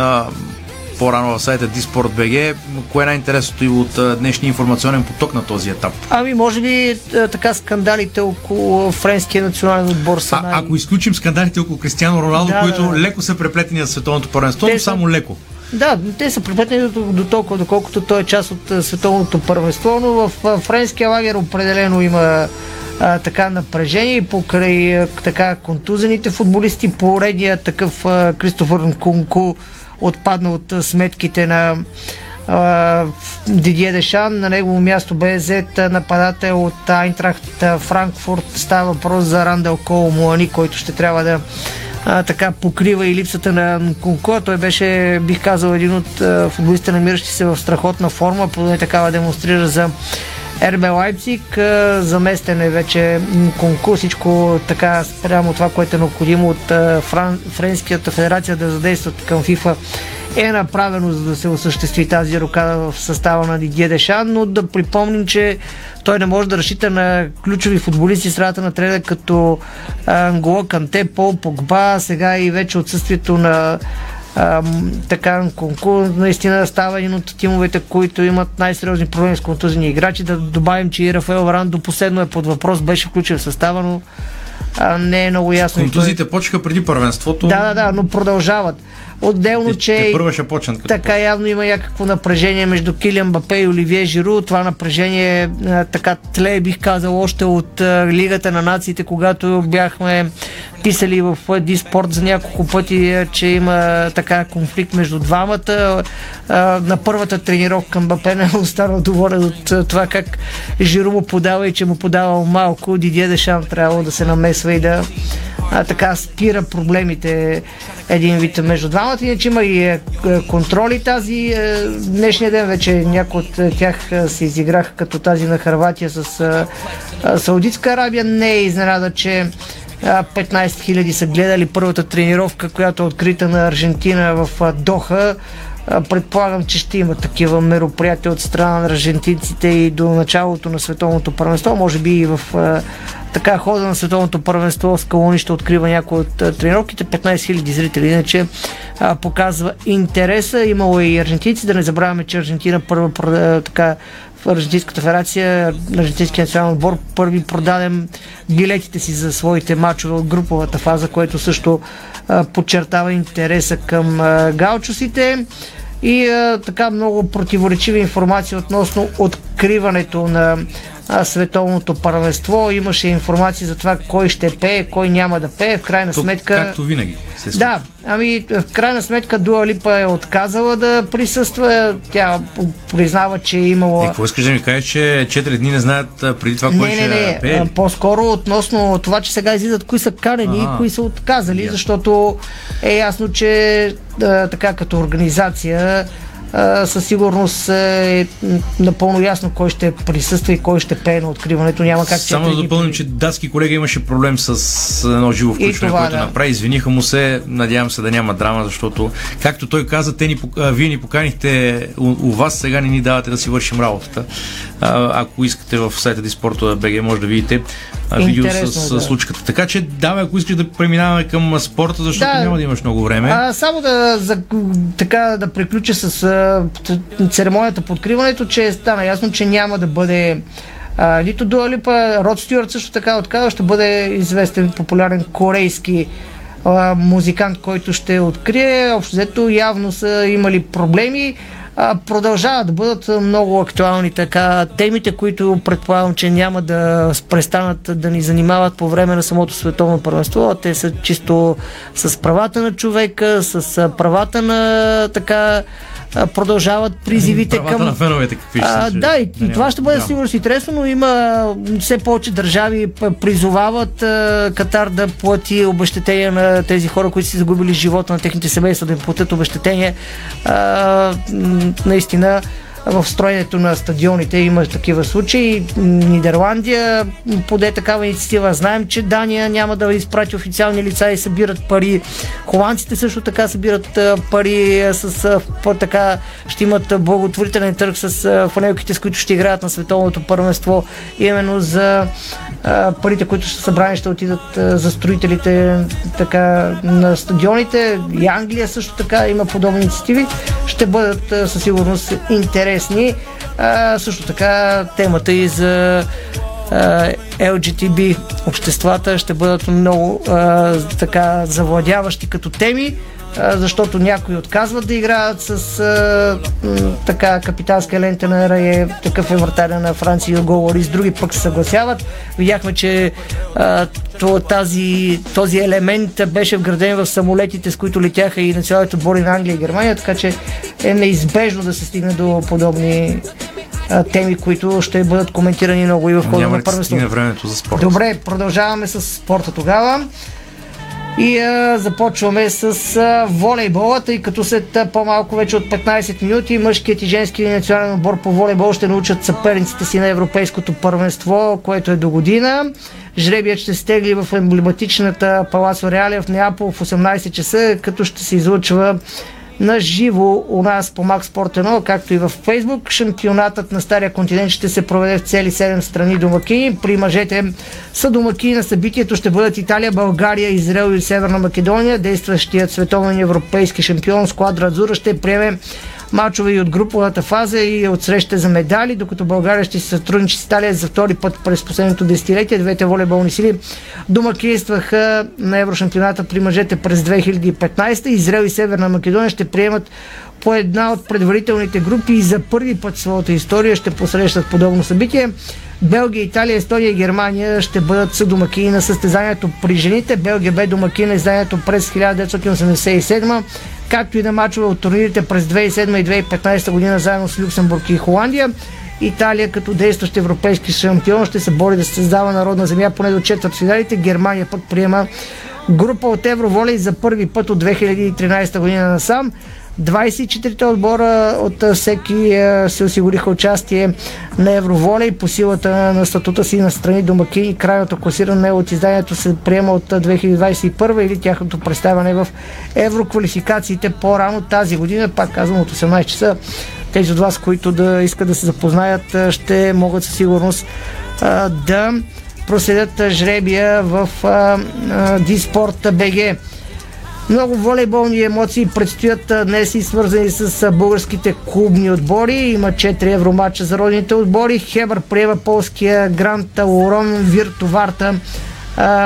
по-рано в сайта Disport.bg. Кое е най-интересното и от днешния информационен поток на този етап? Ами, може би така скандалите около френския национален отбор са а, най... Ако изключим скандалите около Кристиано Роналдо, да, които да. леко са преплетени на световното първенство, но само леко. Да, те са преплетени до, до толкова, доколкото той е част от световното първенство, но в френския лагер определено има а, така напрежение и покрай а, така контузените футболисти, поредния такъв а, Кристофър Нкунку отпадна от сметките на Дидие Дешан. На негово място бе взет нападател от Айнтрахт Франкфурт. Става въпрос за Рандел Кол Муани, който ще трябва да а, така покрива и липсата на Конко. Той беше, бих казал, един от футболистите, намиращи се в страхотна форма, поне такава демонстрира за РБ Лайпциг. Заместен е вече конкурс, всичко така спрямо това, което е необходимо от Фран, Френската федерация да задействат към ФИФА е направено, за да се осъществи тази рокада в състава на Дидие Дешан, но да припомним, че той не може да разчита на ключови футболисти в средата на треда, като а, Ангола Канте, Пол Погба, сега и вече отсъствието на така конкурс наистина става един от тимовете, които имат най-сериозни проблеми с контузени играчи. Да добавим, че и Рафаел Варан до последно е под въпрос, беше включен в състава, но а, не е много ясно. и той- почнаха преди първенството. да, да, да, но продължават. Отделно, че Те първа ще почнат. Така явно има някакво напрежение между Килиан Бапе и Оливие Жиру. Това напрежение а, така тле, бих казал, още от а, Лигата на нациите, когато бяхме писали в Диспорт за няколко пъти, че има така конфликт между двамата. На първата тренировка Мбапе не е останал доволен от това как Жиру му подава и че му подавал малко. Дидие Дешан трябвало да се намесва и да а, така спира проблемите един вид между двамата. Иначе има и е, е, контроли тази е, днешния ден. Вече някои от тях се изиграха като тази на Харватия с Саудитска Арабия. Не е изненада, че а, 15 000 са гледали първата тренировка, която е открита на Аржентина в Доха. А, Предполагам, че ще има такива мероприятия от страна на аржентинците и до началото на световното първенство. Може би и в а, така хода на световното първенство с Калони ще открива някои от а, тренировките. 15 000 зрители, иначе а, показва интереса. Имало и аржентинци. Да не забравяме, че Аржентина първа прода- така в Аржентинската федерация, Аржентинския национален отбор първи продадем билетите си за своите матчове от груповата фаза, което също а, подчертава интереса към галчусите и а, така много противоречива информация относно откриването на световното първенство. Имаше информация за това кой ще пее, кой няма да пее. В крайна То, сметка... Както винаги. Се. Да, ами в крайна сметка Дуа Липа е отказала да присъства. Тя признава, че е имала... Е, какво искаш да ми кажеш, че 4 дни не знаят преди това кой Не, ще не, не. пее? По-скоро относно това, че сега излизат кои са канени и кои са отказали, защото е ясно, че а, така като организация със сигурност е напълно ясно кой ще присъства и кой ще пее на откриването. Няма как Само да допълним, че датски колега имаше проблем с едно живо включване, което да. направи. Извиниха му се, надявам се да няма драма, защото, както той каза, те ни, вие ни поканихте у, у вас, сега не ни давате да си вършим работата. А, ако искате в сайта Диспорта БГ, може да видите видео с, Интересно, с да. случката. Така че, давай, ако искаш да преминаваме към спорта, защото Да. няма да имаш много време. А, само да, за, така, да приключа с а, т- церемонията по откриването, че стана ясно, че няма да бъде а, нито Дуалипа, Род Стюарт също така отказва, ще бъде известен популярен корейски а, музикант, който ще открие. Общо взето явно са имали проблеми. Продължават да бъдат много актуални така темите, които предполагам, че няма да престанат да ни занимават по време на самото световно първенство. Те са чисто с правата на човека, с правата на така продължават призивите Правата към... на феновете, какви ще А, са? да, и, и Няма- това ще бъде няма. сигурно интересно, но има все повече държави призовават а, Катар да плати обещетения на тези хора, които си загубили живота на техните семейства, да им платят обещетения. А, наистина в строенето на стадионите има такива случаи. Нидерландия поде такава инициатива. Знаем, че Дания няма да изпрати официални лица и събират пари. Холандците също така събират пари с така ще имат благотворителен търг с фанелките, с които ще играят на световното първенство. Именно за парите, които са събрани, ще отидат за строителите така на стадионите. И Англия също така има подобни инициативи. Ще бъдат със сигурност интересни. Също така темата и за LGTB обществата ще бъдат много така завладяващи като теми, защото някои отказват да играят с а, така капитанска лента на РАЕ, такъв е вратаря на Франция и говори, с други пък се съгласяват. Видяхме, че а, тази, този елемент беше вграден в самолетите, с които летяха и националните отбори на Англия и Германия, така че е неизбежно да се стигне до подобни теми, които ще бъдат коментирани много и в хода на първенството. времето за спорт? Добре, продължаваме с спорта тогава. И а, започваме с а, волейбола, тъй като след а, по-малко вече от 15 минути мъжкият и женски национален отбор по волейбол ще научат съперниците си на Европейското първенство, което е до година. Жребият ще стегли в емблематичната Палацо Реалия в Неапол в 18 часа, като ще се излъчва на живо у нас по Max Sport 1, както и в Facebook. Шампионатът на Стария континент ще се проведе в цели 7 страни домакини. При мъжете са домакини на събитието ще бъдат Италия, България, Израел и Северна Македония. Действащият световен европейски шампион Складра Азура ще приеме мачове и от груповата фаза и от среща за медали, докато България ще се сътрудничи с Италия за втори път през последното десетилетие. Двете волейболни сили домакинстваха на Еврошампионата при мъжете през 2015. Израел и Северна Македония ще приемат по една от предварителните групи и за първи път в своята история ще посрещат подобно събитие. Белгия, Италия, Естония и Германия ще бъдат съдомакини на състезанието при жените. Белгия бе домакин на изданието през 1987 както и на мачове от турнирите през 2007 и 2015 година заедно с Люксембург и Холандия. Италия като действащ европейски шампион ще се бори да се създава народна земя поне до четвърт финалите. Германия пък приема група от Евроволей за първи път от 2013 година насам. 24-те отбора от всеки се осигуриха участие на Евроволей по силата на статута си на страни домакини. Крайното класиране от изданието се приема от 2021 или тяхното представяне в евроквалификациите по-рано тази година, пак казвам от 18 часа. Тези от вас, които да искат да се запознаят, ще могат със сигурност да проследят жребия в Диспорт БГ. Много волейболни емоции предстоят днес и свързани с българските клубни отбори. Има 4 евромача за родните отбори. Хебър приема полския Гранд Лорон Виртоварта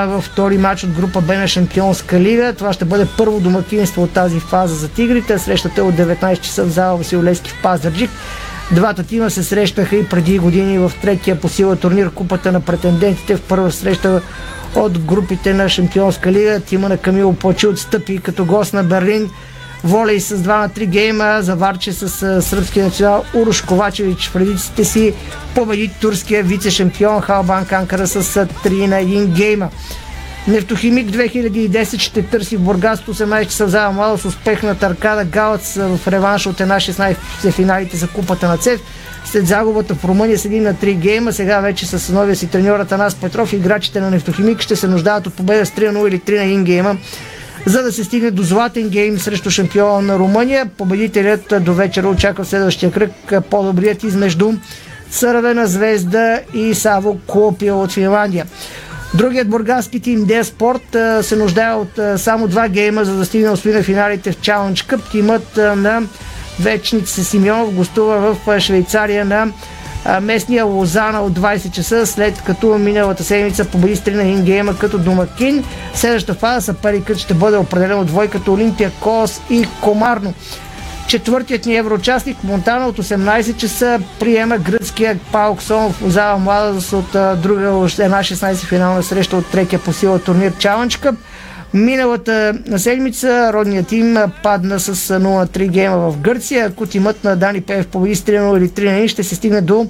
във втори матч от група Б на Шампионска лига. Това ще бъде първо домакинство от тази фаза за тигрите. Срещата е от 19 часа в зала Василевски в Пазарджик. Двата тима се срещаха и преди години в третия по сила турнир Купата на претендентите в първа среща от групите на Шампионска лига. Тима на Камило Почи отстъпи като гост на Берлин. Волей с 2 на 3 гейма, заварче с сръбския национал Урош Ковачевич в редиците си победи турския вице-шампион Халбан Канкара с 3 на 1 гейма. Нефтохимик 2010 ще търси в Бургас 18 часа в мало с успех на Таркада Галац в реванш от една 16 финалите за купата на ЦЕФ. След загубата в Румъния седи на 3 гейма, сега вече с новия си треньор Атанас Петров играчите на Нефтохимик ще се нуждаят от победа с 3-0 или 3 на 1 гейма за да се стигне до златен гейм срещу шампиона на Румъния. Победителят до вечера очаква следващия кръг по-добрият измежду Цървена звезда и Саво Клопия от Финландия. Другият бургаски тим Де Спорт се нуждае от само два гейма, за да стигне освина финалите в Challenge Cup. Тимът на Вечница Симеонов гостува в Швейцария на местния Лозана от 20 часа, след като миналата седмица победи с 3 на 1 гейма като домакин. Следващата фаза съперникът ще бъде определен от двойката Олимпия Кос и Комарно. Четвъртият ни евроучастник Монтана от 18 часа приема гръцкия Паук Сонов в зала Младост от друга една 16 финална среща от третия по сила турнир Challenge Cup. Миналата седмица родният тим падна с 0-3 гейма в Гърция. Ако тимът на Дани Пев победи с 3 или 3 на ще се стигне до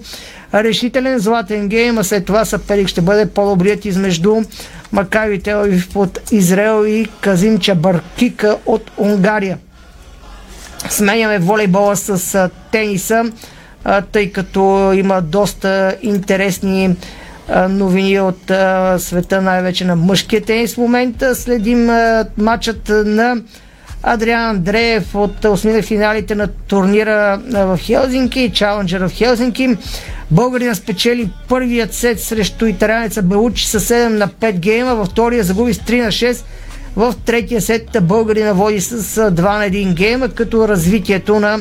решителен златен гейм, а след това съперник ще бъде по-добрият измежду Макави Телавив от Израел и Казим Чабаркика от Унгария. Сменяме волейбола с тениса, тъй като има доста интересни новини от света, най-вече на мъжкия тенис в момента. Следим матчът на Адриан Андреев от осмина финалите на турнира в Хелзинки, Чаленджер в Хелзинки. Българина спечели първият сет срещу италянеца Белучи с 7 на 5 гейма, във втория загуби с 3 на 6. В третия сет българина води с 2 на 1 гейма, като развитието на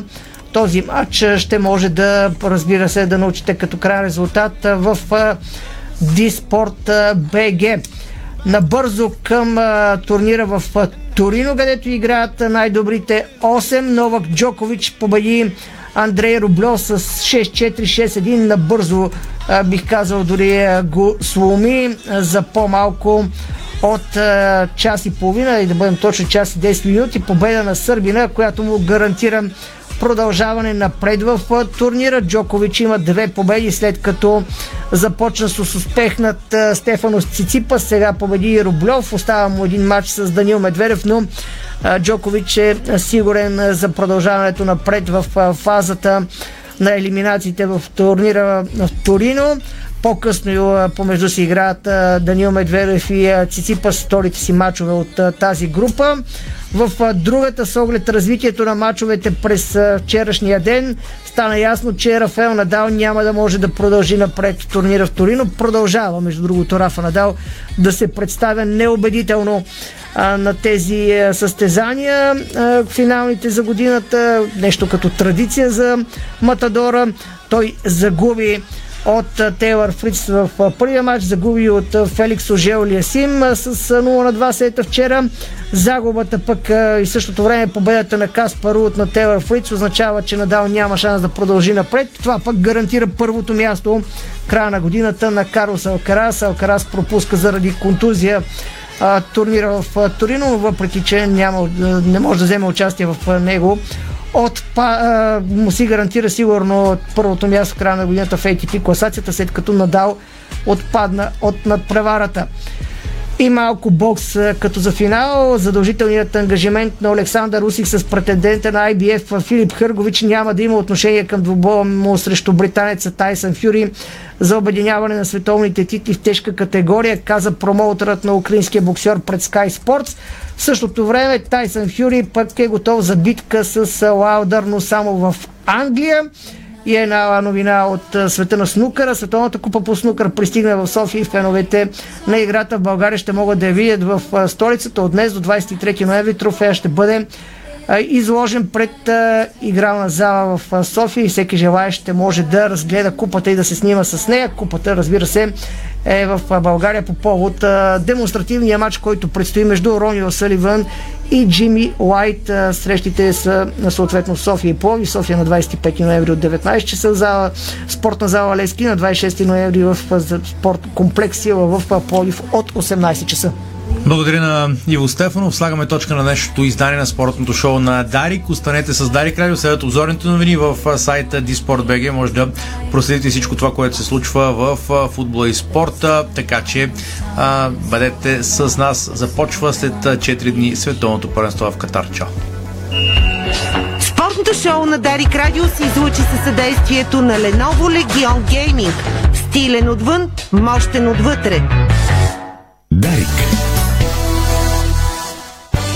този матч ще може да, разбира се, да научите като крайен резултат в Диспорт БГ. Набързо към турнира в Торино, където играят най-добрите 8. Новак Джокович победи Андрей Рублев с 6-4-6-1. Набързо бих казал дори го сломи за по-малко от а, час и половина и да бъдем точно час и 10 минути. Победа на Сърбина, която му гарантира продължаване напред в а, турнира. Джокович има две победи след като започна с успех над а, Стефанос Циципа. Сега победи и Рублев. Остава му един матч с Данил Медведев, но Джокович е сигурен за продължаването напред в фазата на елиминациите в турнира в Торино. По-късно помежду си играят Данил Медведев и Циципас вторите си мачове от тази група. В другата с оглед развитието на мачовете през вчерашния ден стана ясно, че Рафаел Надал няма да може да продължи напред турнира в Торино. Продължава, между другото, Рафа Надал да се представя неубедително на тези състезания. Финалните за годината, нещо като традиция за Матадора. Той загуби от Тейлър Фриц в първия матч, загуби от Феликс Ожел Лиасим с 0 на 2 сета вчера. Загубата пък и същото време победата на Каспар от на Тейлър Фриц означава, че Надал няма шанс да продължи напред. Това пък гарантира първото място края на годината на Карлос Алкарас. Алкарас пропуска заради контузия турнира в Торино, въпреки че няма, не може да вземе участие в него от, а, му си гарантира сигурно първото място в края на годината в ATP класацията, след като Надал отпадна от надпреварата. И малко бокс като за финал. Задължителният ангажимент на Александър Русик с претендента на IBF Филип Хъргович няма да има отношение към двубоя му срещу британеца Тайсън Фюри за обединяване на световните титли в тежка категория, каза промоутерът на украинския боксер пред Sky Sports. В същото време Тайсън Фюри пък е готов за битка с Лаудър, но само в Англия. И една новина от света на снукъра. Световната купа по снукър пристигна в София и феновете на играта в България ще могат да я видят в столицата. От днес до 23 ноември трофея ще бъде изложен пред игрална зала в София и всеки желаящ ще може да разгледа купата и да се снима с нея. Купата, разбира се, е в България по повод демонстративния матч, който предстои между Рони Осаливън и Джими Уайт. Срещите са съответно София и Плови. София на 25 ноември от 19 часа в зала, спортна зала Лески, на 26 ноември в спорт комплекс в Пловив от 18 часа. Благодаря на Иво Стефанов. Слагаме точка на днешното издание на спортното шоу на Дарик. Останете с Дарик Радио, следват обзорните новини в сайта Disport.bg. Може да проследите всичко това, което се случва в футбола и спорта. Така че а, бъдете с нас. Започва след 4 дни световното първенство в Катар. Чао! Спортното шоу на Дарик Радио се излучи със съдействието на Lenovo Legion Gaming. Стилен отвън, мощен отвътре. Дарик.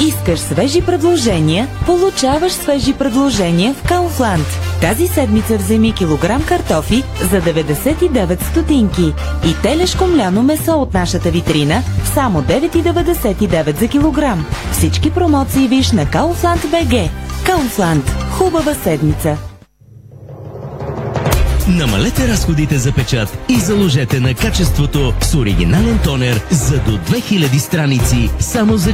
Искаш свежи предложения? Получаваш свежи предложения в Kaufland. Тази седмица вземи килограм картофи за 99 стотинки и телешко мляно месо от нашата витрина само 9,99 за килограм. Всички промоции виж на Kaufland BG. Kaufland. Хубава седмица! Намалете разходите за печат и заложете на качеството с оригинален тонер за до 2000 страници само за